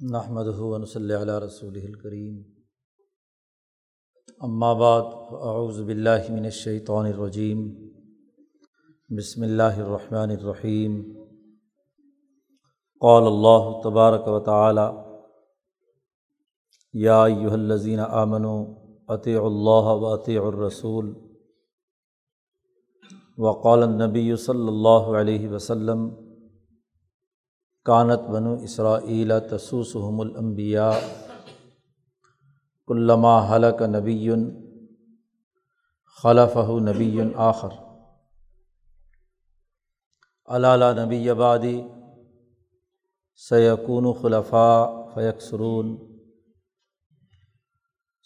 نحمد ہُون صلی علیہ رسول الکریم اما بعد اعوذ باللہ من الشیطان الرجیم بسم اللہ الرحمن الرحیم قال اللہ تبارک و تعالی یا ایہا الذین آمنوا اطیعوا اللہ و اطیعوا الرسول. وقال النبی صلی اللہ علیہ وسلم کانت بنو اسرائیل تسوسحم الانبیاء کلما حلق نبی خلف نبی آخر علالہ نبی آبادی سیقون خلفاء فیکسرون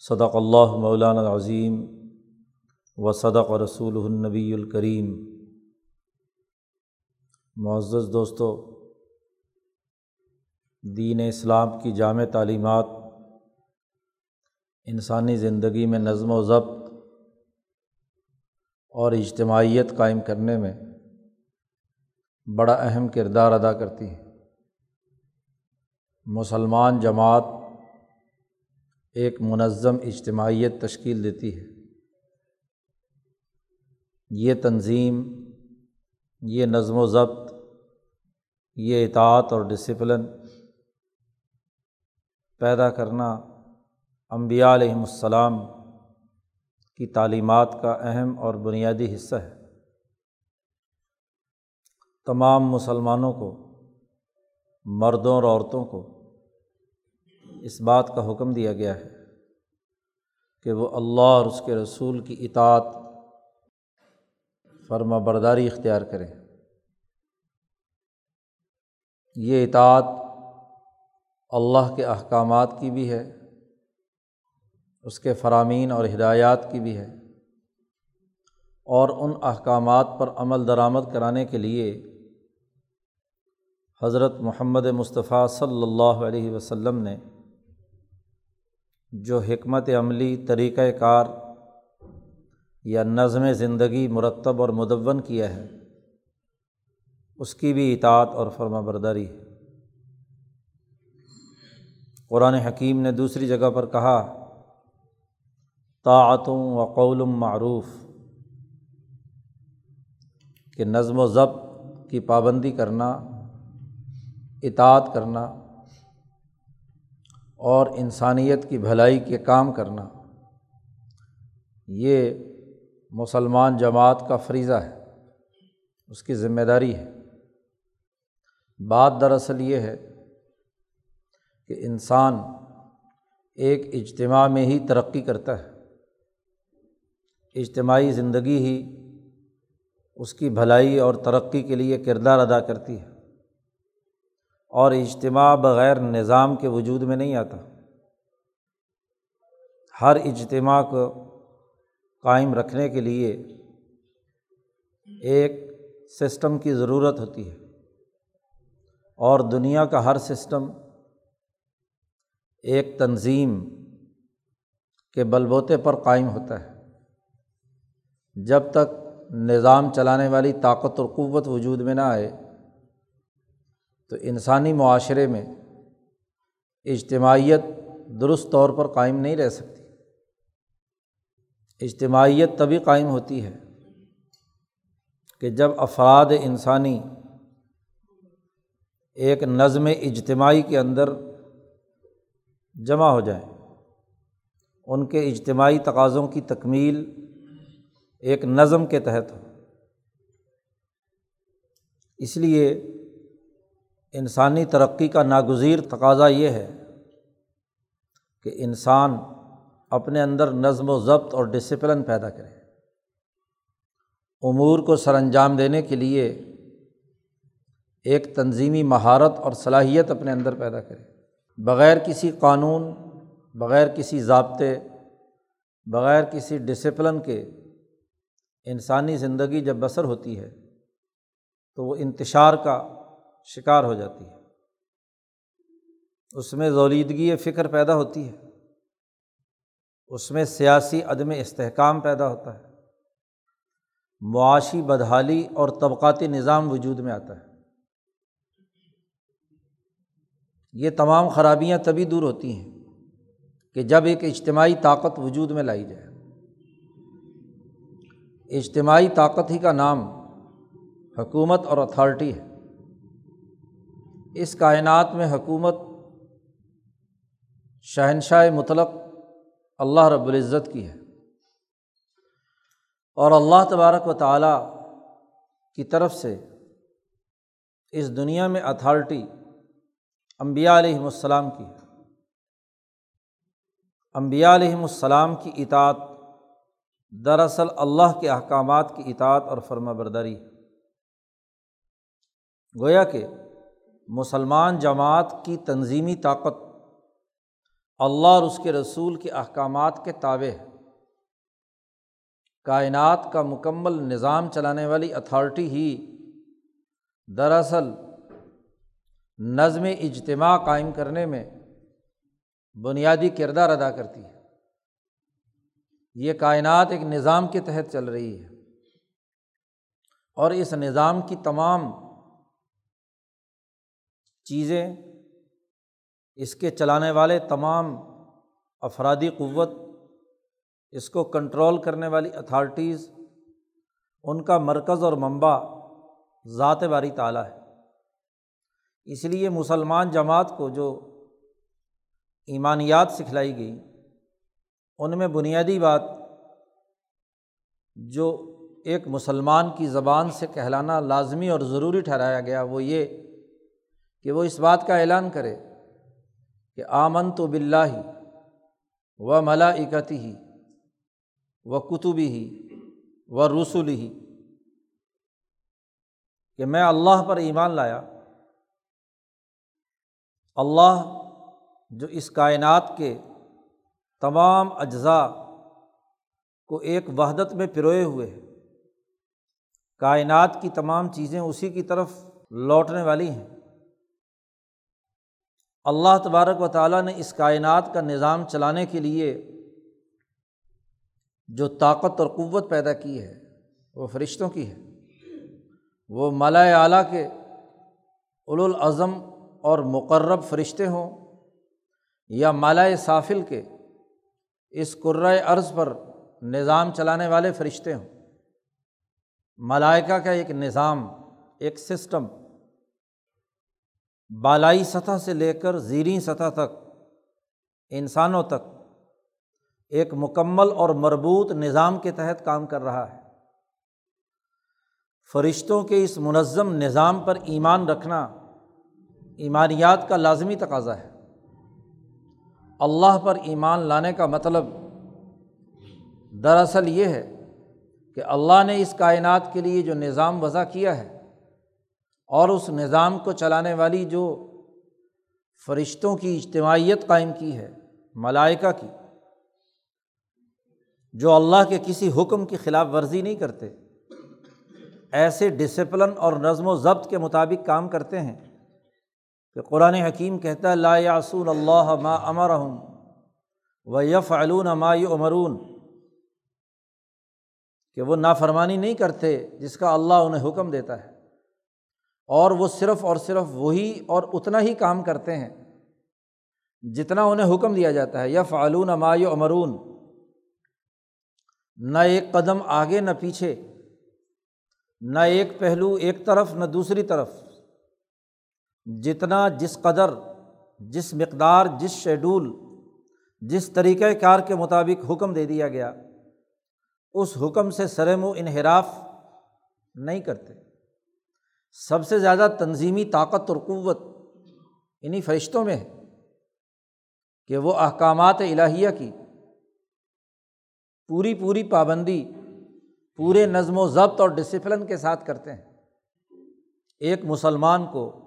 صدق اللہ مولانا العظیم و صدق رسول النبی الکریم معزز دوستو دین اسلام کی جامع تعلیمات، انسانی زندگی میں نظم و ضبط اور اجتماعیت قائم کرنے میں بڑا اہم کردار ادا کرتی ہیں۔ مسلمان جماعت ایک منظم اجتماعیت تشکیل دیتی ہے۔ یہ تنظیم، یہ نظم و ضبط، یہ اطاعت اور ڈسپلن پیدا کرنا امبیا علیہم السلام کی تعلیمات کا اہم اور بنیادی حصہ ہے۔ تمام مسلمانوں کو، مردوں اور عورتوں کو اس بات کا حکم دیا گیا ہے کہ وہ اللہ اور اس کے رسول کی اطاعت، فرما برداری اختیار کریں۔ یہ اطاعت اللہ کے احکامات کی بھی ہے، اس کے فرامین اور ہدایات کی بھی ہے۔ اور ان احکامات پر عمل درآمد کرانے کے لیے حضرت محمد مصطفیٰ صلی اللہ علیہ وسلم نے جو حکمت عملی طریقۂ کار یا نظم زندگی مرتب اور مدون کیا ہے، اس کی بھی اطاعت اور فرما برداری ہے۔ قرآن حکیم نے دوسری جگہ پر کہا، طاعتوں و قول معروف، کہ نظم و ضبط کی پابندی کرنا، اطاعت کرنا، اور انسانیت کی بھلائی کے کام کرنا، یہ مسلمان جماعت کا فریضہ ہے، اس کی ذمہ داری ہے۔ بات دراصل یہ ہے کہ انسان ایک اجتماع میں ہی ترقی کرتا ہے۔ اجتماعی زندگی ہی اس کی بھلائی اور ترقی کے لیے کردار ادا کرتی ہے۔ اور اجتماع بغیر نظام کے وجود میں نہیں آتا۔ ہر اجتماع کو قائم رکھنے کے لیے ایک سسٹم کی ضرورت ہوتی ہے۔ اور دنیا کا ہر سسٹم ایک تنظیم کے بل بوتے پر قائم ہوتا ہے۔ جب تک نظام چلانے والی طاقت اور قوت وجود میں نہ آئے، تو انسانی معاشرے میں اجتماعیت درست طور پر قائم نہیں رہ سکتی۔ اجتماعیت تبھی قائم ہوتی ہے کہ جب افراد انسانی ایک نظم اجتماعی کے اندر جمع ہو جائیں۔ ان کے اجتماعی تقاضوں کی تکمیل ایک نظم کے تحت ہو۔ اس لیے انسانی ترقی کا ناگزیر تقاضا یہ ہے کہ انسان اپنے اندر نظم و ضبط اور ڈسپلن پیدا کرے۔ امور کو سر انجام دینے کے لیے ایک تنظیمی مہارت اور صلاحیت اپنے اندر پیدا کرے۔ بغیر کسی قانون، بغیر کسی ضابطے، بغیر کسی ڈسپلن کے انسانی زندگی جب بسر ہوتی ہے، تو وہ انتشار کا شکار ہو جاتی ہے۔ اس میں زولیدگی فکر پیدا ہوتی ہے۔ اس میں سیاسی عدم استحکام پیدا ہوتا ہے۔ معاشی بدحالی اور طبقاتی نظام وجود میں آتا ہے۔ یہ تمام خرابیاں تبھی دور ہوتی ہیں کہ جب ایک اجتماعی طاقت وجود میں لائی جائے۔ اجتماعی طاقت ہی کا نام حکومت اور اتھارٹی ہے۔ اس کائنات میں حکومت، شہنشاہ مطلق اللہ رب العزت کی ہے۔ اور اللہ تبارک و تعالیٰ کی طرف سے اس دنیا میں اتھارٹی امبیا علیہم السلام کی ہے۔ امبیا علیہم السلام کی اطاعت دراصل اللہ کے احکامات کی اطاعت اور فرما برداری گویا کہ مسلمان جماعت کی تنظیمی طاقت اللہ اور اس کے رسول کے احکامات کے تابع ہے۔ کائنات کا مکمل نظام چلانے والی اتھارٹی ہی دراصل نظم اجتماع قائم کرنے میں بنیادی کردار ادا کرتی ہے۔ یہ کائنات ایک نظام کے تحت چل رہی ہے۔ اور اس نظام کی تمام چیزیں، اس کے چلانے والے تمام افرادی قوت، اس کو کنٹرول کرنے والی اتھارٹیز، ان کا مرکز اور منبع ذات باری تعالیٰ ہے۔ اس لیے مسلمان جماعت کو جو ایمانیات سکھلائی گئی، ان میں بنیادی بات جو ایک مسلمان کی زبان سے کہلانا لازمی اور ضروری ٹھہرایا گیا، وہ یہ کہ وہ اس بات کا اعلان کرے کہ آمن تو بلّہ ہی و ملا اکتی ہی و کتبی ہی و رسول ہی کہ میں اللہ پر ایمان لایا اللہ جو اس کائنات کے تمام اجزاء کو ایک وحدت میں پروئے ہوئے ہیں، کائنات کی تمام چیزیں اسی کی طرف لوٹنے والی ہیں۔ اللہ تبارک و تعالیٰ نے اس کائنات کا نظام چلانے کے لیے جو طاقت اور قوت پیدا کی ہے، وہ فرشتوں کی ہے۔ وہ مالا اعلیٰ کے الاظم اور مقرب فرشتے ہوں یا مالا صافل کے اس قرۂۂ عرض پر نظام چلانے والے فرشتے ہوں۔ ملائکہ کا ایک نظام، ایک سسٹم، بالائی سطح سے لے کر زیریں سطح تک، انسانوں تک ایک مکمل اور مربوط نظام کے تحت کام کر رہا ہے۔ فرشتوں کے اس منظم نظام پر ایمان رکھنا ایمانیات کا لازمی تقاضا ہے۔ اللہ پر ایمان لانے کا مطلب دراصل یہ ہے کہ اللہ نے اس کائنات کے لیے جو نظام وضع کیا ہے اور اس نظام کو چلانے والی جو فرشتوں کی اجتماعیت قائم کی ہے، ملائکہ کی، جو اللہ کے کسی حکم کی خلاف ورزی نہیں کرتے، ایسے ڈسپلن اور نظم و ضبط کے مطابق کام کرتے ہیں۔ کہ قرآن حکیم کہتا ہے، لا یاسون اللہ ما امر ہوں و یف علون ما عمرون کہ وہ نافرمانی نہیں کرتے جس کا اللہ انہیں حکم دیتا ہے۔ اور وہ صرف اور صرف وہی اور اتنا ہی کام کرتے ہیں جتنا انہیں حکم دیا جاتا ہے۔ یف علون مایو امرون نہ ایک قدم آگے، نہ پیچھے۔ نہ ایک پہلو، ایک طرف، نہ دوسری طرف۔ جتنا جس قدر، جس مقدار، جس شیڈول، جس طریقۂ کار کے مطابق حکم دے دیا گیا، اس حکم سے سرم و انحراف نہیں کرتے۔ سب سے زیادہ تنظیمی طاقت اور قوت انہیں فرشتوں میں ہے کہ وہ احکامات الہیہ کی پوری پوری پابندی، پورے نظم و ضبط اور ڈسپلن کے ساتھ کرتے ہیں۔ ایک مسلمان کو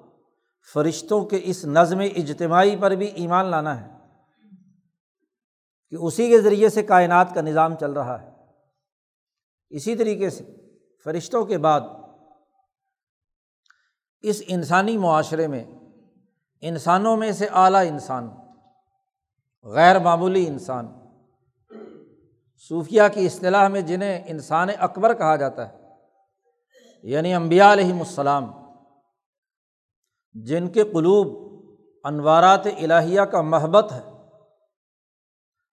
فرشتوں کے اس نظم اجتماعی پر بھی ایمان لانا ہے کہ اسی کے ذریعے سے کائنات کا نظام چل رہا ہے۔ اسی طریقے سے فرشتوں کے بعد اس انسانی معاشرے میں انسانوں میں سے اعلیٰ انسان، غیر معمولی انسان صوفیہ کی اصطلاح میں جنہیں انسان اکبر کہا جاتا ہے یعنی امبیا علیہم السلام جن کے قلوب انوارات الہیہ کا محبت ہے،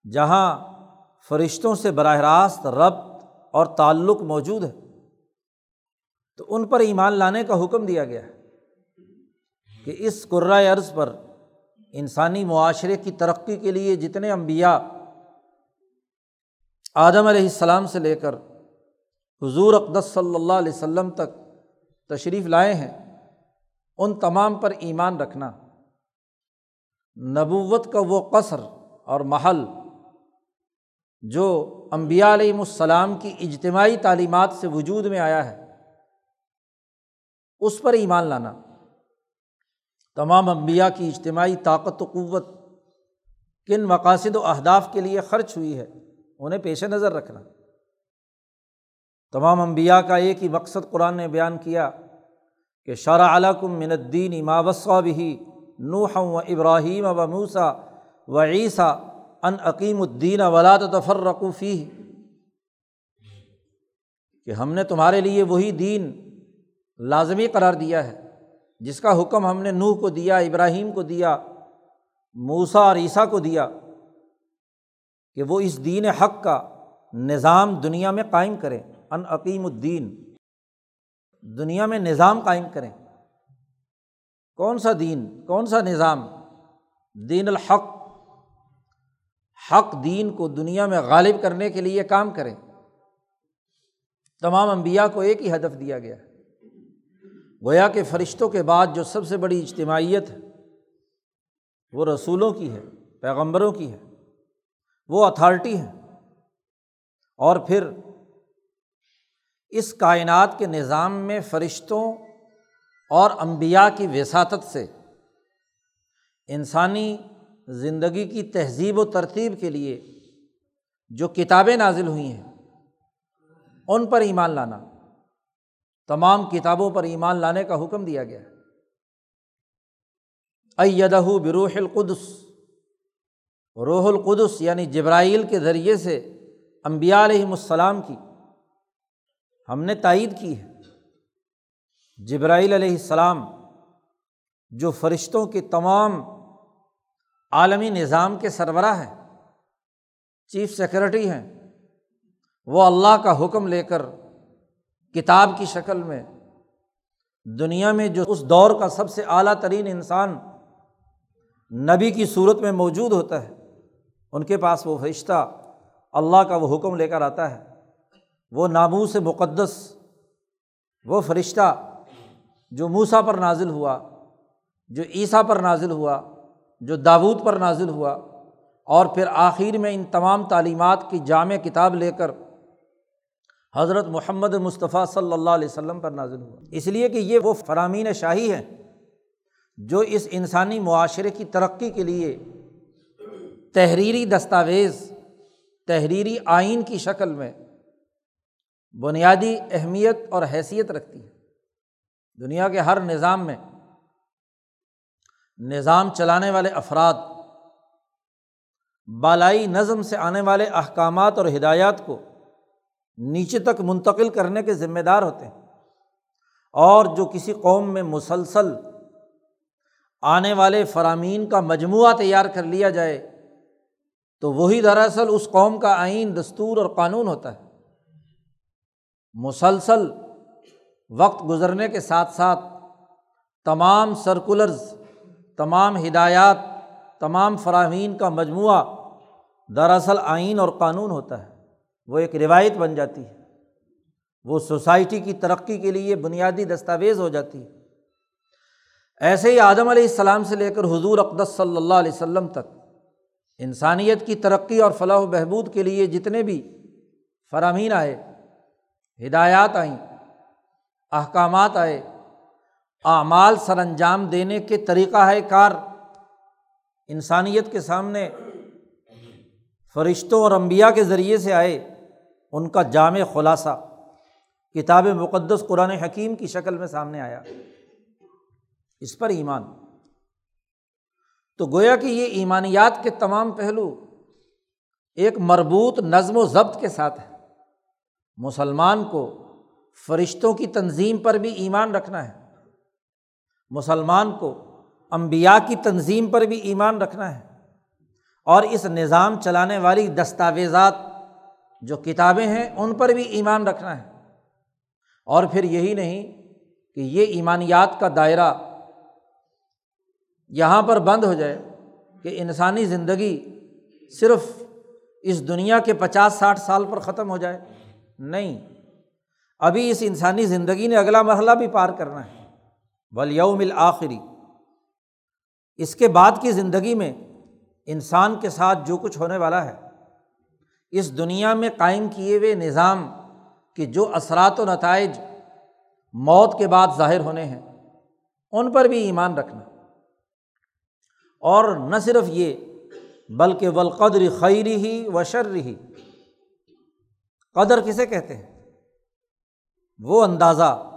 جہاں فرشتوں سے براہ راست ربط اور تعلق موجود ہے، تو ان پر ایمان لانے کا حکم دیا گیا ہے کہ اس قرۂۂ عرض پر انسانی معاشرے کی ترقی کے لیے جتنے امبیا آدم علیہ السلام سے لے کر حضور اقدس صلی اللہ علیہ وسلم تک تشریف لائے ہیں ان تمام پر ایمان رکھنا۔ نبوت کا وہ قصر اور محل جو امبیا علیہم السلام کی اجتماعی تعلیمات سے وجود میں آیا ہے، اس پر ایمان لانا۔ تمام امبیا کی اجتماعی طاقت و قوت کن مقاصد و اہداف کے لیے خرچ ہوئی ہے، انہیں پیش نظر رکھنا۔ تمام انبیاء کا ایک ہی مقصد قرآن نے بیان کیا کہ شرح علکم من الدین وصع بھی نوح و ابراہیم و موسا و عیسیٰ ان عقیم الدین ولاد تفرقوفی کہ ہم نے تمہارے لیے وہی دین لازمی قرار دیا ہے، جس کا حکم ہم نے نوح کو دیا، ابراہیم کو دیا موسا اور عیسیٰ کو دیا، کہ وہ اس دین حق کا نظام دنیا میں قائم کریں۔ ان عقیم الدین۔ دنیا میں نظام قائم کریں۔ کون سا دین، کون سا نظام؟ دین الحق۔ حق دین کو دنیا میں غالب کرنے کے لیے کام کریں۔ تمام انبیاء کو ایک ہی ہدف دیا گیا۔ گویا کہ فرشتوں کے بعد جو سب سے بڑی اجتماعیت ہے، وہ رسولوں کی ہے، پیغمبروں کی ہے، وہ اتھارٹی ہیں اور پھر اس کائنات کے نظام میں فرشتوں اور امبیا کی وساطت سے انسانی زندگی کی تہذیب و ترتیب کے لیے جو کتابیں نازل ہوئی ہیں، ان پر ایمان لانا، تمام کتابوں پر ایمان لانے کا حکم دیا گیا۔ ایدہ بروح القدس، روح القدس یعنی جبرائیل کے ذریعے سے امبیا علیہم السلام کی ہم نے تائید کی ہے۔ جبرائیل علیہ السلام جو فرشتوں کے تمام عالمی نظام کے سربراہ ہیں، چیف سیکرٹری ہیں، وہ اللہ کا حکم لے کر کتاب کی شکل میں دنیا میں جو اس دور کا سب سے اعلیٰ ترین انسان نبی کی صورت میں موجود ہوتا ہے، ان کے پاس وہ فرشتہ اللہ کا وہ حکم لے کر آتا ہے۔ وہ نامو سے مقدس، وہ فرشتہ جو موسا پر نازل ہوا، جو عیسیٰ پر نازل ہوا، جو داود پر نازل ہوا، اور پھر آخر میں ان تمام تعلیمات کی جامع کتاب لے کر حضرت محمد مصطفیٰ صلی اللہ علیہ وسلم پر نازل ہوا۔ اس لیے کہ یہ وہ فرامین شاہی ہیں جو اس انسانی معاشرے کی ترقی کے لیے تحریری دستاویز، تحریری آئین کی شکل میں بنیادی اہمیت اور حیثیت رکھتی ہے دنیا کے ہر نظام میں نظام چلانے والے افراد، بالائی نظم سے آنے والے احکامات اور ہدایات کو نیچے تک منتقل کرنے کے ذمہ دار ہوتے ہیں۔ اور جو کسی قوم میں مسلسل آنے والے فرامین کا مجموعہ تیار کر لیا جائے، تو وہی دراصل اس قوم کا آئین، دستور اور قانون ہوتا ہے۔ مسلسل وقت گزرنے کے ساتھ ساتھ تمام سرکولرز تمام ہدایات، تمام فرامین کا مجموعہ دراصل آئین اور قانون ہوتا ہے۔ وہ ایک روایت بن جاتی ہے۔ وہ سوسائٹی کی ترقی کے لیے بنیادی دستاویز ہو جاتی ہے۔ ایسے ہی آدم علیہ السلام سے لے کر حضور اقدس صلی اللہ علیہ وسلم تک، انسانیت کی ترقی اور فلاح و بہبود کے لیے جتنے بھی فرامین آئے ہدایات آئیں، احکامات آئے۔ اعمال سر انجام دینے کے طریقہ ہے کار۔ انسانیت کے سامنے فرشتوں اور امبیا کے ذریعے سے آئے ان کا جامع خلاصہ۔ کتاب مقدس قرآن حکیم کی شکل میں سامنے آیا۔ اس پر ایمان۔ تو گویا کہ یہ ایمانیات کے تمام پہلو ایک مربوط نظم و ضبط کے ساتھ ہے مسلمان کو فرشتوں کی تنظیم پر بھی ایمان رکھنا ہے۔ مسلمان کو امبیا کی تنظیم پر بھی ایمان رکھنا ہے۔ اور اس نظام چلانے والی دستاویزات جو کتابیں ہیں، ان پر بھی ایمان رکھنا ہے۔ اور پھر یہی نہیں کہ یہ ایمانیات کا دائرہ یہاں پر بند ہو جائے کہ انسانی زندگی صرف اس دنیا کے پچاس، ساٹھ سال پر ختم ہو جائے۔ نہیں۔ ابھی اس انسانی زندگی نے اگلا مرحلہ بھی پار کرنا ہے۔ ولیوم الآخری اس کے بعد کی زندگی میں انسان کے ساتھ جو کچھ ہونے والا ہے۔ اس دنیا میں قائم کیے ہوئے نظام کے جو اثرات و نتائج موت کے بعد ظاہر ہونے ہیں، ان پر بھی ایمان رکھنا۔ اور نہ صرف یہ، بلکہ ولقدر خیری ہی و شر ہی قدر کسے کہتے ہیں؟ وہ اندازہ،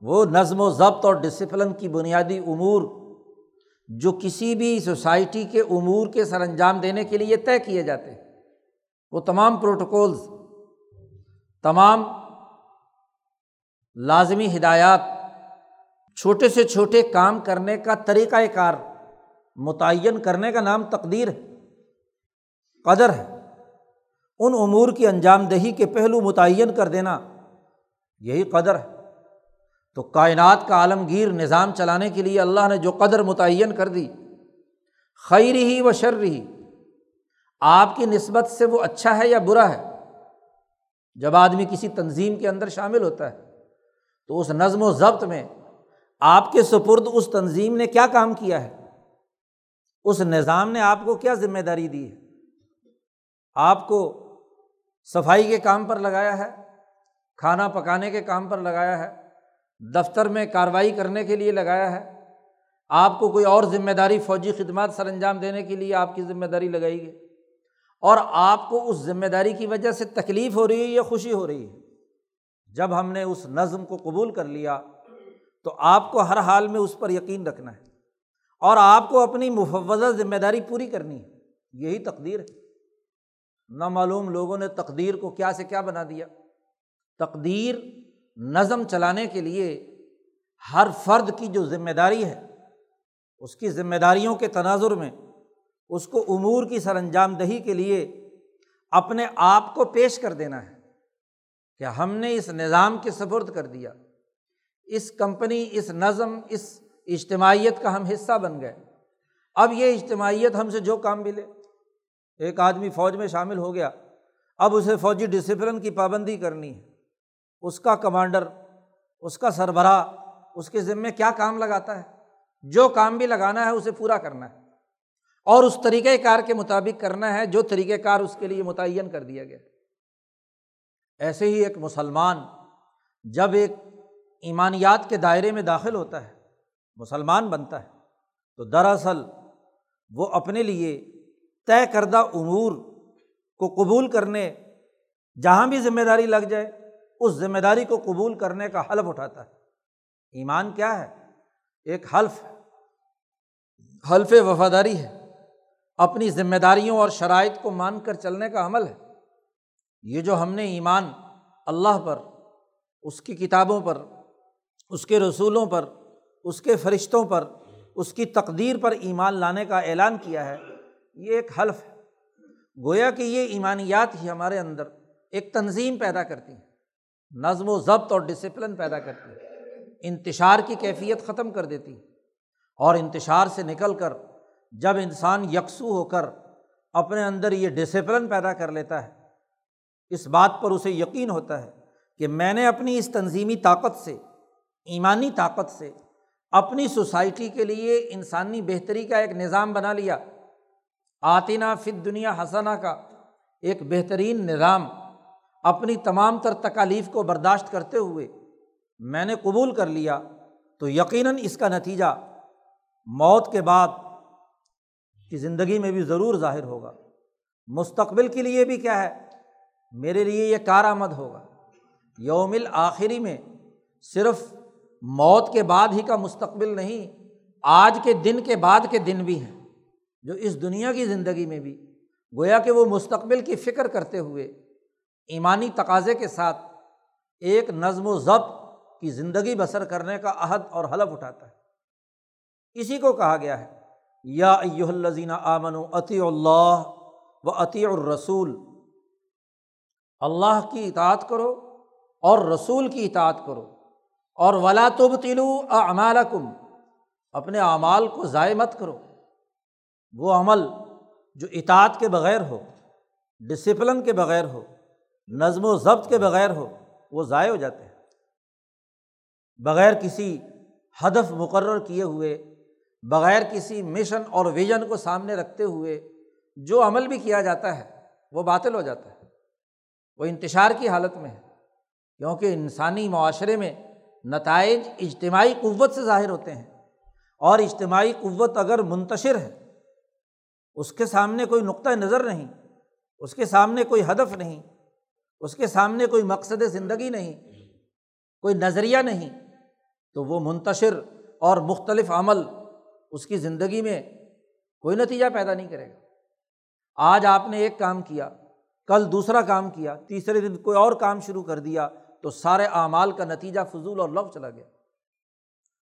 وہ نظم و ضبط اور ڈسپلن کی بنیادی امور جو کسی بھی سوسائٹی کے امور کے سر انجام دینے کے لیے طے کیے جاتے ہیں۔ وہ تمام پروٹوکولز تمام لازمی ہدایات، چھوٹے سے چھوٹے کام کرنے کا طریقۂ کار، متعین کرنے کا نام تقدیر ہے۔ قدر ہے۔ ان امور کی انجام دہی کے پہلو متعین کر دینا۔ یہی قدر ہے۔ تو کائنات کا عالمگیر نظام چلانے کے لیے اللہ نے جو قدر متعین کر دی خیر ہی و شر ہی آپ کی نسبت سے وہ اچھا ہے یا برا ہے؟ جب آدمی کسی تنظیم کے اندر شامل ہوتا ہے، تو اس نظم و ضبط میں آپ کے سپرد اس تنظیم نے کیا کام کیا ہے؟ اس نظام نے آپ کو کیا ذمہ داری دی ہے؟ آپ کو صفائی کے کام پر لگایا ہے، کھانا پکانے کے کام پر لگایا ہے، دفتر میں کارروائی کرنے کے لیے لگایا ہے۔ آپ کو کوئی اور ذمہ داری فوجی خدمات سر انجام دینے کے لیے آپ کی ذمہ داری لگائی گئی۔ اور آپ کو اس ذمہ داری کی وجہ سے تکلیف ہو رہی ہے یا خوشی ہو رہی ہے؟ جب ہم نے اس نظم کو قبول کر لیا، تو آپ کو ہر حال میں اس پر یقین رکھنا ہے۔ اور آپ کو اپنی مفوضہ ذمہ داری پوری کرنی ہے۔ یہی تقدیر ہے۔ نامعلوم لوگوں نے تقدیر کو کیا سے کیا بنا دیا؟ تقدیر نظم چلانے کے لیے ہر فرد کی جو ذمہ داری ہے، اس کی ذمہ داریوں کے تناظر میں، اس کو امور کی سر انجام دہی کے لیے اپنے آپ کو پیش کر دینا ہے کہ ہم نے اس نظام کے سفرد کر دیا۔ اس کمپنی، اس نظم، اس اجتماعیت کا ہم حصہ بن گئے۔ اب یہ اجتماعیت ہم سے جو کام ملے۔ ایک آدمی فوج میں شامل ہو گیا۔ اب اسے فوجی ڈسپلن کی پابندی کرنی ہے۔ اس کا کمانڈر، اس کا سربراہ، اس کے ذمے کیا کام لگاتا ہے؟ جو کام بھی لگانا ہے اسے پورا کرنا ہے۔ اور اس طریقۂ کار کے مطابق کرنا ہے جو طریقۂ کار اس کے لیے متعین کر دیا گیا۔ ایسے ہی ایک مسلمان جب ایک ایمانیات کے دائرے میں داخل ہوتا ہے، مسلمان بنتا ہے، تو دراصل وہ اپنے لیے طے کردہ امور کو قبول کرنے جہاں بھی ذمہ داری لگ جائے، اس ذمہ داری کو قبول کرنے کا حلف اٹھاتا ہے۔ ایمان کیا ہے؟ ایک حلف حلف وفاداری ہے۔ اپنی ذمہ داریوں اور شرائط کو مان کر چلنے کا عمل ہے۔ یہ جو ہم نے ایمان اللہ پر، اس کی کتابوں پر، اس کے رسولوں پر، اس کے فرشتوں پر، اس کی تقدیر پر ایمان لانے کا اعلان کیا ہے یہ ایک حلف ہے۔ گویا کہ یہ ایمانیات ہی ہمارے اندر ایک تنظیم پیدا کرتی ہیں، نظم و ضبط اور ڈسپلن پیدا کرتی ہے انتشار کی کیفیت ختم کر دیتی اور انتشار سے نکل کر جب انسان یکسو ہو کر اپنے اندر یہ ڈسپلن پیدا کر لیتا ہے، اس بات پر اسے یقین ہوتا ہے کہ میں نے اپنی اس تنظیمی طاقت سے، ایمانی طاقت سے اپنی سوسائٹی کے لیے انسانی بہتری کا ایک نظام بنا لیا۔ آتینہ فت دنیا حسنا کا ایک بہترین نظام اپنی تمام تر تکالیف کو برداشت کرتے ہوئے میں نے قبول کر لیا، تو یقیناً اس کا نتیجہ موت کے بعد کی زندگی میں بھی ضرور ظاہر ہوگا۔ مستقبل کے لیے بھی کیا ہے؟ میرے لیے یہ کارآمد ہوگا۔ یومل آخری میں صرف موت کے بعد ہی کا مستقبل نہیں، آج کے دن کے بعد کے دن بھی ہیں۔ جو اس دنیا کی زندگی میں بھی، گویا کہ وہ مستقبل کی فکر کرتے ہوئے ایمانی تقاضے کے ساتھ ایک نظم و ضبط کی زندگی بسر کرنے کا عہد اور حلف اٹھاتا ہے۔ اسی کو کہا گیا ہے، یا الزین آمن و عطی اللہ و عطی الرسول۔ اللہ کی اطاعت کرو اور رسول کی اطاعت کرو۔ اور ولا تب تلو اعمال کم اپنے اعمال کو ضائع مت کرو۔ وہ عمل جو اطاعت کے بغیر ہو ڈسپلن کے بغیر ہو، نظم و ضبط کے بغیر ہو، وہ ضائع ہو جاتے ہیں۔ بغیر کسی ہدف مقرر کیے ہوئے، بغیر کسی مشن اور ویژن کو سامنے رکھتے ہوئے جو عمل بھی کیا جاتا ہے، وہ باطل ہو جاتا ہے۔ وہ انتشار کی حالت میں ہے، کیونکہ انسانی معاشرے میں نتائج اجتماعی قوت سے ظاہر ہوتے ہیں۔ اور اجتماعی قوت اگر منتشر ہے اس کے سامنے کوئی نقطۂ نظر نہیں، اس کے سامنے کوئی ہدف نہیں، اس کے سامنے کوئی مقصد زندگی نہیں، کوئی نظریہ نہیں، تو وہ منتشر اور مختلف عمل اس کی زندگی میں کوئی نتیجہ پیدا نہیں کرے گا۔ آج آپ نے ایک کام کیا، کل دوسرا کام کیا، تیسرے دن کوئی اور کام شروع کر دیا، تو سارے اعمال کا نتیجہ فضول اور لو چلا گیا۔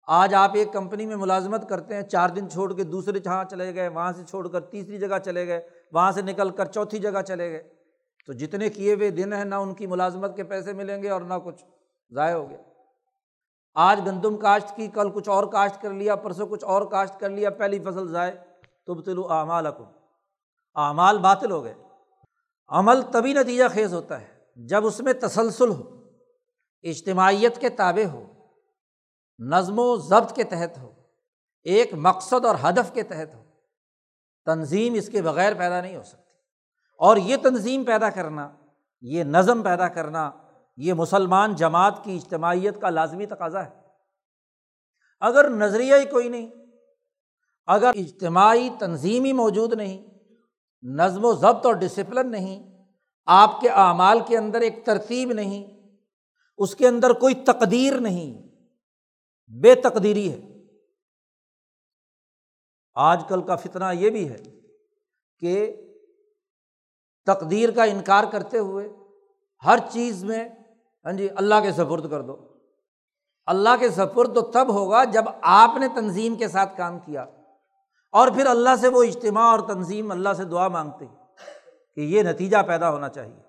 آج آپ ایک کمپنی میں ملازمت کرتے ہیں، چار دن چھوڑ کے دوسرے جہاں چلے گئے، وہاں سے چھوڑ کر تیسری جگہ چلے گئے، وہاں سے نکل کر چوتھی جگہ چلے گئے۔ تو جتنے کیے ہوئے دن ہیں، نہ ان کی ملازمت کے پیسے ملیں گے اور نہ کچھ۔ ضائع ہو گیا۔ آج گندم کاشت کی، کل کچھ اور کاشت کر لیا، پرسوں کچھ اور کاشت کر لیا، پہلی فصل ضائع۔ تب تلو اعمال اکم اعمال باطل ہو گئے۔ عمل تبھی نتیجہ خیز ہوتا ہے جب اس میں تسلسل ہو، اجتماعیت کے تابع ہو۔ نظم و ضبط کے تحت ہو، ایک مقصد اور ہدف کے تحت ہو، تنظیم اس کے بغیر پیدا نہیں ہو سکتی۔ اور یہ تنظیم پیدا کرنا، یہ نظم پیدا کرنا، یہ مسلمان جماعت کی اجتماعیت کا لازمی تقاضا ہے۔ اگر نظریہ ہی کوئی نہیں، اگر اجتماعی تنظیم ہی موجود نہیں، نظم و ضبط اور ڈسپلن نہیں، آپ کے اعمال کے اندر ایک ترتیب نہیں، اس کے اندر کوئی تقدیر نہیں بے تقدیری ہے۔ آج کل کا فتنہ یہ بھی ہے کہ تقدیر کا انکار کرتے ہوئے ہر چیز میں ہاں جی اللہ کے سفرد کر دو۔ اللہ کے سفرد تو تب ہوگا جب آپ نے تنظیم کے ساتھ کام کیا۔ اور پھر اللہ سے وہ اجتماع اور تنظیم اللہ سے دعا مانگتے کہ یہ نتیجہ پیدا ہونا چاہیے۔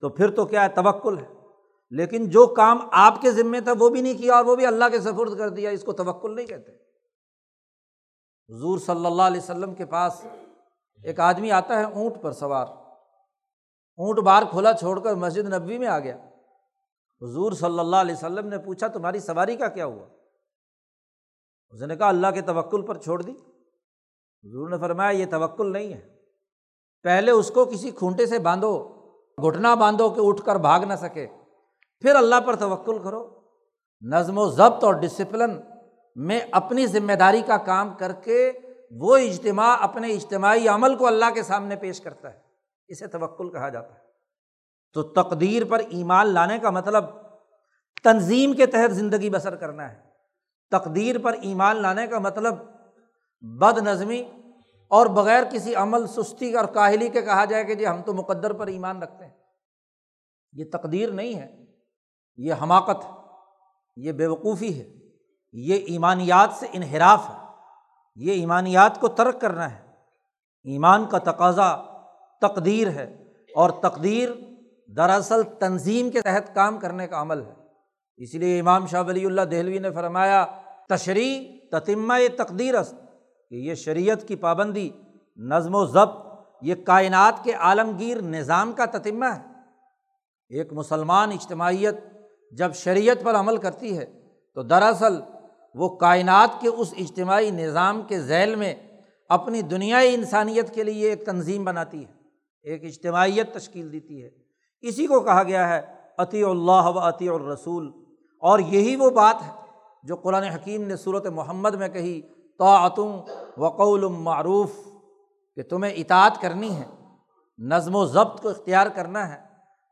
تو پھر تو کیا ہے؟ توکل ہے۔ لیکن جو کام آپ کے ذمے تھا وہ بھی نہیں کیا اور وہ بھی اللہ کے سفرد کر دیا، اس کو توکل نہیں کہتے۔ حضور صلی اللہ علیہ وسلم کے پاس ایک آدمی آتا ہے اونٹ پر سوار۔ اونٹ بار کھولا چھوڑ کر مسجد نبوی میں آ گیا۔ حضور صلی اللہ علیہ وسلم نے پوچھا، تمہاری سواری کا کیا ہوا؟ اس نے کہا، اللہ کے توکل پر چھوڑ دی۔ حضور نے فرمایا، یہ توکل نہیں ہے۔ پہلے اس کو کسی کھونٹے سے باندھو، گھٹنا باندھو کہ اٹھ کر بھاگ نہ سکے۔ پھر اللہ پر توکل کرو۔ نظم و ضبط اور ڈسپلن میں اپنی ذمہ داری کا کام کر کے وہ اجتماع اپنے اجتماعی عمل کو اللہ کے سامنے پیش کرتا ہے۔ اسے توکل کہا جاتا ہے۔ تو تقدیر پر ایمان لانے کا مطلب تنظیم کے تحت زندگی بسر کرنا ہے۔ تقدیر پر ایمان لانے کا مطلب بد نظمی اور بغیر کسی عمل سستی اور کاہلی کے کہا جائے کہ جی ہم تو مقدر پر ایمان رکھتے ہیں۔ یہ تقدیر نہیں ہے۔ یہ حماقت ہے، یہ بیوقوفی ہے، یہ ایمانیات سے انحراف ہے، یہ ایمانیات کو ترک کرنا ہے۔ ایمان کا تقاضا تقدیر ہے اور تقدیر دراصل تنظیم کے تحت کام کرنے کا عمل ہے۔ اس لیے امام شاہ ولی اللہ دہلوی نے فرمایا تشریح تتمہ تقدیر است، کہ یہ شریعت کی پابندی، نظم و ضبط، یہ کائنات کے عالمگیر نظام کا تتمہ ہے۔ ایک مسلمان اجتماعیت جب شریعت پر عمل کرتی ہے، تو دراصل وہ کائنات کے اس اجتماعی نظام کے ذیل میں اپنی دنیائی انسانیت کے لیے ایک تنظیم بناتی ہے، ایک اجتماعیت تشکیل دیتی ہے۔ اسی کو کہا گیا ہے عطی اللہ و عطی الرسول۔ اور یہی وہ بات ہے جو قرآن حکیم نے صورت محمد میں کہی توعتم وقول معروف، کہ تمہیں اطاعت کرنی ہے، نظم و ضبط کو اختیار کرنا ہے،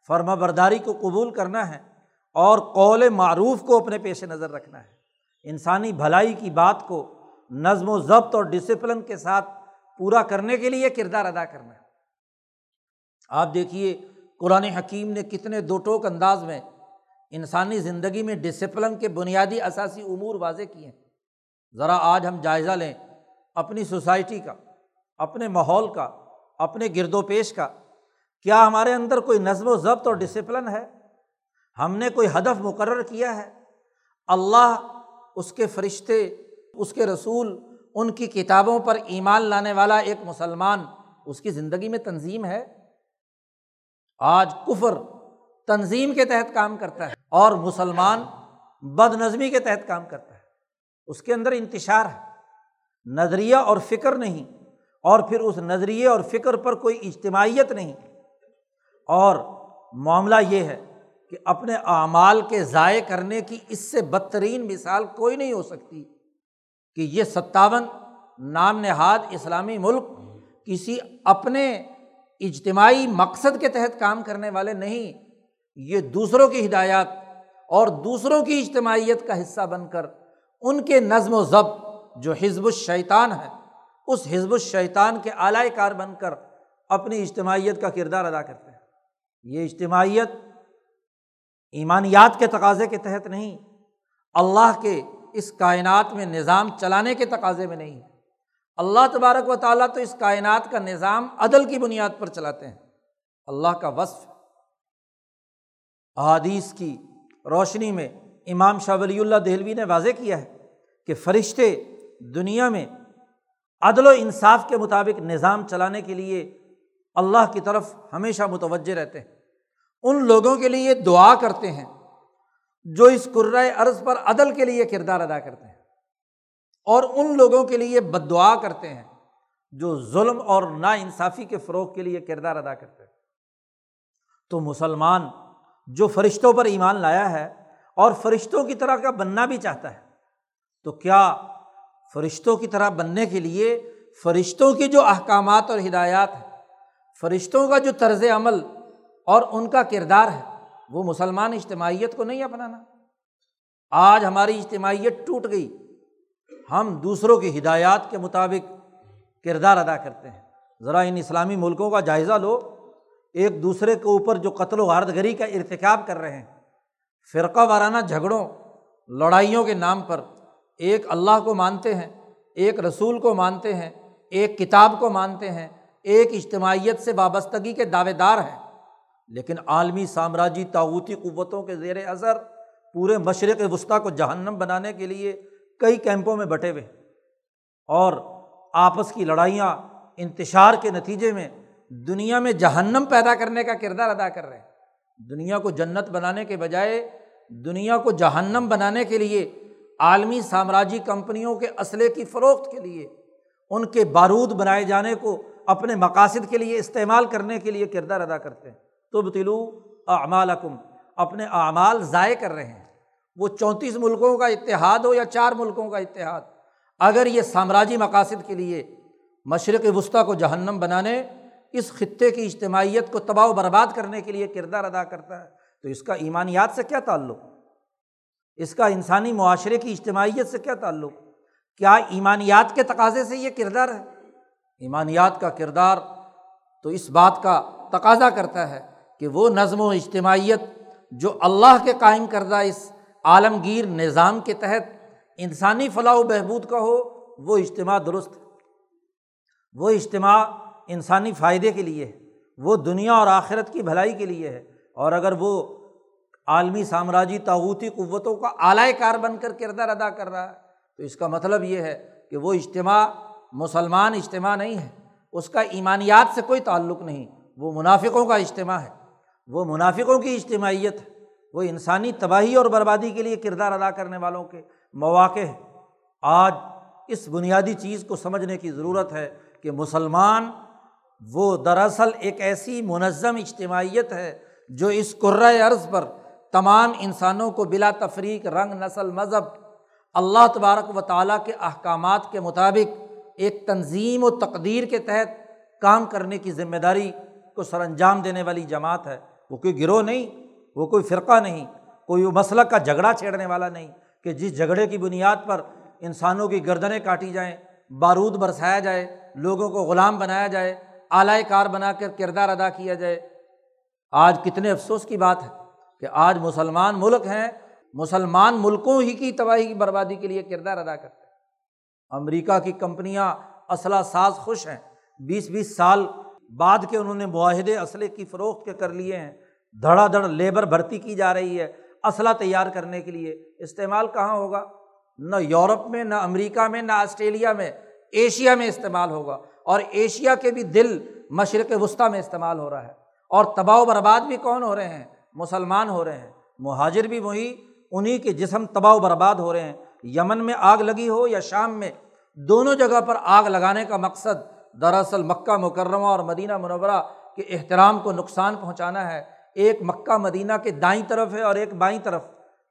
فرما برداری کو قبول کرنا ہے۔ اور قول معروف کو اپنے پیش نظر رکھنا ہے۔ انسانی بھلائی کی بات کو نظم و ضبط اور ڈسپلن کے ساتھ پورا کرنے کے لیے کردار ادا کرنا ہے۔ آپ دیکھیے، قرآن حکیم نے کتنے دو ٹوک انداز میں انسانی زندگی میں ڈسپلن کے بنیادی اثاثی امور واضح کیے ہیں۔ ذرا آج ہم جائزہ لیں اپنی سوسائٹی کا، اپنے ماحول کا، اپنے گرد و پیش کا۔ کیا ہمارے اندر کوئی نظم و ضبط اور ڈسپلن ہے؟ ہم نے کوئی ہدف مقرر کیا ہے؟ اللہ، اس کے فرشتے، اس کے رسول، ان کی کتابوں پر ایمان لانے والا ایک مسلمان، اس کی زندگی میں تنظیم ہے؟ آج کفر تنظیم کے تحت کام کرتا ہے اور مسلمان بد نظمی کے تحت کام کرتا ہے۔ اس کے اندر انتشار ہے۔ نظریہ اور فکر نہیں، اور پھر اس نظریے اور فکر پر کوئی اجتماعیت نہیں۔ اور معاملہ یہ ہے کہ اپنے اعمال کے ضائع کرنے کی اس سے بدترین مثال کوئی نہیں ہو سکتی کہ یہ ستاون نام نہاد اسلامی ملک کسی اپنے اجتماعی مقصد کے تحت کام کرنے والے نہیں، یہ دوسروں کی ہدایات اور دوسروں کی اجتماعیت کا حصہ بن کر ان کے نظم و ضبط جو حزب الشیطان ہے، اس حزب الشیطان کے اعلی کار بن کر اپنی اجتماعیت کا کردار ادا کرتے ہیں۔ یہ اجتماعیت ایمانیات کے تقاضے کے تحت نہیں، اللہ کے اس کائنات میں نظام چلانے کے تقاضے میں نہیں۔ اللہ تبارک و تعالیٰ تو اس کائنات کا نظام عدل کی بنیاد پر چلاتے ہیں۔ اللہ کا وصف احادیث کی روشنی میں امام شاہ ولی اللہ دہلوی نے واضح کیا ہے کہ فرشتے دنیا میں عدل و انصاف کے مطابق نظام چلانے کے لیے اللہ کی طرف ہمیشہ متوجہ رہتے ہیں۔ ان لوگوں کے لیے دعا کرتے ہیں جو اس قرۂۂ عرض پر عدل کے لیے کردار ادا کرتے ہیں اور ان لوگوں کے لیے بد دعا کرتے ہیں جو ظلم اور نا انصافی کے فروغ کے لیے کردار ادا کرتے ہیں۔ تو مسلمان جو فرشتوں پر ایمان لایا ہے اور فرشتوں کی طرح کا بننا بھی چاہتا ہے، تو کیا فرشتوں کی طرح بننے کے لیے فرشتوں کی جو احکامات اور ہدایات ہیں، فرشتوں کا جو طرز عمل اور ان کا کردار ہے۔ وہ مسلمان اجتماعیت کو نہیں اپنانا۔ آج ہماری اجتماعیت ٹوٹ گئی۔ ہم دوسروں کی ہدایات کے مطابق کردار ادا کرتے ہیں۔ ذرا ان اسلامی ملکوں کا جائزہ لو۔ ایک دوسرے کے اوپر جو قتل و غارت گری کا ارتکاب کر رہے ہیں۔ فرقہ وارانہ جھگڑوں، لڑائیوں کے نام پر ایک اللہ کو مانتے ہیں، ایک رسول کو مانتے ہیں، ایک کتاب کو مانتے ہیں، ایک اجتماعیت سے وابستگی کے دعوے دار ہیں۔ لیکن عالمی سامراجی تعوتی قوتوں کے زیر اثر پورے مشرق وسطیٰ کو جہنم بنانے کے لیے کئی کیمپوں میں بٹے ہوئے اور آپس کی لڑائیاں انتشار کے نتیجے میں دنیا میں جہنم پیدا کرنے کا کردار ادا کر رہے ہیں۔ دنیا کو جنت بنانے کے بجائے دنیا کو جہنم بنانے کے لیے عالمی سامراجی کمپنیوں کے اسلحے کی فروخت کے لیے، ان کے بارود بنائے جانے کو اپنے مقاصد کے لیے استعمال کرنے کے لیے کردار ادا کرتے ہیں۔ تو بتلو اعمال اپنے اعمال ضائع کر رہے ہیں۔ وہ چونتیس ملکوں کا اتحاد ہو یا چار ملکوں کا اتحاد؟ اگر یہ سامراجی مقاصد کے لیے مشرق وسطیٰ کو جہنم بنانے، اس خطے کی اجتماعیت کو تباہ و برباد کرنے کے لیے کردار ادا کرتا ہے، تو اس کا ایمانیات سے کیا تعلق؟ اس کا انسانی معاشرے کی اجتماعیت سے کیا تعلق؟ کیا ایمانیات کے تقاضے سے یہ کردار ہے؟ ایمانیات کا کردار تو اس بات کا تقاضا کرتا ہے کہ وہ نظم و اجتماعیت جو اللہ کے قائم کردہ اس عالمگیر نظام کے تحت انسانی فلاح و بہبود کا ہو، وہ اجتماع درست وہ اجتماع انسانی فائدے کے لیے ہے۔ وہ دنیا اور آخرت کی بھلائی کے لیے ہے۔ اور اگر وہ عالمی سامراجی تعوتی قوتوں کا اعلی کار بن کر کردار ادا کر رہا ہے، تو اس کا مطلب یہ ہے کہ وہ اجتماع مسلمان اجتماع نہیں ہے۔ اس کا ایمانیات سے کوئی تعلق نہیں۔ وہ منافقوں کا اجتماع ہے۔ وہ منافقوں کی اجتماعیت ہے، وہ انسانی تباہی اور بربادی کے لیے کردار ادا کرنے والوں کے مواقع ہے آج اس بنیادی چیز کو سمجھنے کی ضرورت ہے کہ مسلمان وہ دراصل ایک ایسی منظم اجتماعیت ہے جو اس قرۂۂ عرض پر تمام انسانوں کو بلا تفریق، رنگ، نسل، مذہب، اللہ تبارک و تعالیٰ کے احکامات کے مطابق ایک تنظیم و تقدیر کے تحت کام کرنے کی ذمہ داری کو سر انجام دینے والی جماعت ہے۔ وہ کوئی گروہ نہیں، وہ کوئی فرقہ نہیں، کوئی وہ مسلک کا جھگڑا چھیڑنے والا نہیں کہ جس جھگڑے کی بنیاد پر انسانوں کی گردنیں کاٹی جائیں، بارود برسایا جائے، لوگوں کو غلام بنایا جائے اعلی کار بنا کر کردار ادا کیا جائے۔ آج کتنے افسوس کی بات ہے کہ آج مسلمان ملک ہیں، مسلمان ملکوں ہی کی تباہی کی بربادی کے لیے کردار ادا کرتے ہیں۔ امریکہ کی کمپنیاں اسلحہ ساز خوش ہیں، بیس بیس سال بعد کے انہوں نے معاہدے اسلحے کی فروخت کے کر لیے ہیں۔ دھڑا دھڑ لیبر بھرتی کی جا رہی ہے اسلحہ تیار کرنے کے لیے۔ استعمال کہاں ہوگا؟ نہ یورپ میں، نہ امریکہ میں، نہ آسٹریلیا میں۔ ایشیا میں استعمال ہوگا۔ اور ایشیا کے بھی دل مشرق وسطیٰ میں استعمال ہو رہا ہے۔ اور تباہ و برباد بھی کون ہو رہے ہیں؟ مسلمان ہو رہے ہیں۔ مہاجر بھی وہی انہیں کے جسم تباہ و برباد ہو رہے ہیں۔ یمن میں آگ لگی ہو یا شام میں؟ دونوں جگہ پر آگ لگانے کا مقصد دراصل مکہ مکرمہ اور مدینہ منورہ کے احترام کو نقصان پہنچانا ہے۔ ایک مکہ مدینہ کے دائیں طرف ہے اور ایک بائیں طرف۔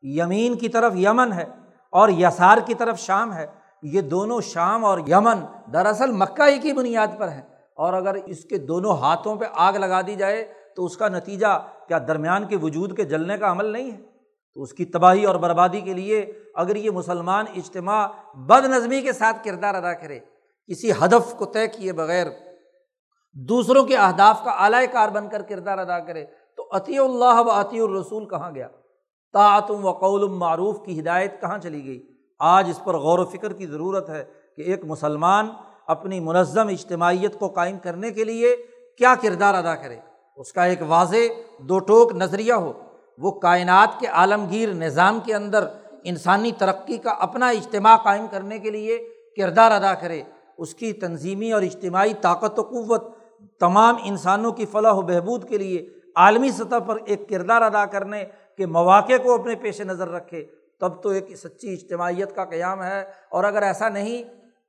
یمین کی طرف یمن ہے اور یسار کی طرف شام ہے۔ یہ دونوں شام اور یمن دراصل مکہ ہی کی بنیاد پر ہے اور اگر اس کے دونوں ہاتھوں پہ آگ لگا دی جائے تو اس کا نتیجہ کیا درمیان کے وجود کے جلنے کا عمل نہیں ہے؟ تو اس کی تباہی اور بربادی کے لیے اگر یہ مسلمان اجتماع بد نظمی کے ساتھ کردار ادا کرے کسی ہدف کو طے کیے بغیر دوسروں کے اہداف کا اعلی کار بن کر کردار ادا کرے، تو عطی اللہ و عطی الرسول کہاں گیا؟ تعتم و قول معروف کی ہدایت کہاں چلی گئی؟ آج اس پر غور و فکر کی ضرورت ہے کہ ایک مسلمان اپنی منظم اجتماعیت کو قائم کرنے کے لیے کیا کردار ادا کرے۔ اس کا ایک واضح دو ٹوک نظریہ ہو، وہ کائنات کے عالمگیر نظام کے اندر انسانی ترقی کا اپنا اجتماع قائم کرنے کے لیے کردار ادا کرے۔ اس کی تنظیمی اور اجتماعی طاقت و قوت تمام انسانوں کی فلاح و بہبود کے لیے عالمی سطح پر ایک کردار ادا کرنے کے مواقع کو اپنے پیش نظر رکھے، تب تو ایک سچی اجتماعیت کا قیام ہے۔ اور اگر ایسا نہیں،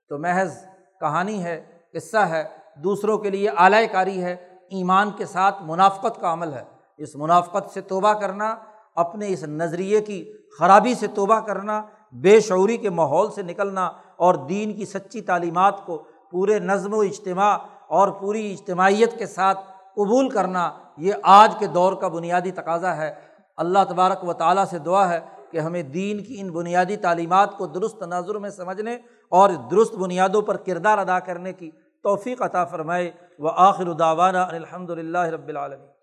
تو محض کہانی ہے، قصہ ہے، دوسروں کے لیے اعلی کاری ہے، ایمان کے ساتھ منافقت کا عمل ہے۔ اس منافقت سے توبہ کرنا، اپنے اس نظریے کی خرابی سے توبہ کرنا، بے شعوری کے ماحول سے نکلنا اور دین کی سچی تعلیمات کو پورے نظم و اجتماع اور پوری اجتماعیت کے ساتھ قبول کرنا یہ آج کے دور کا بنیادی تقاضا ہے۔ اللہ تبارک و تعالیٰ سے دعا ہے کہ ہمیں دین کی ان بنیادی تعلیمات کو درست تناظر میں سمجھنے اور درست بنیادوں پر کردار ادا کرنے کی توفیق عطا فرمائے۔ و آخر داوانہ الحمد للہ رب العالمین۔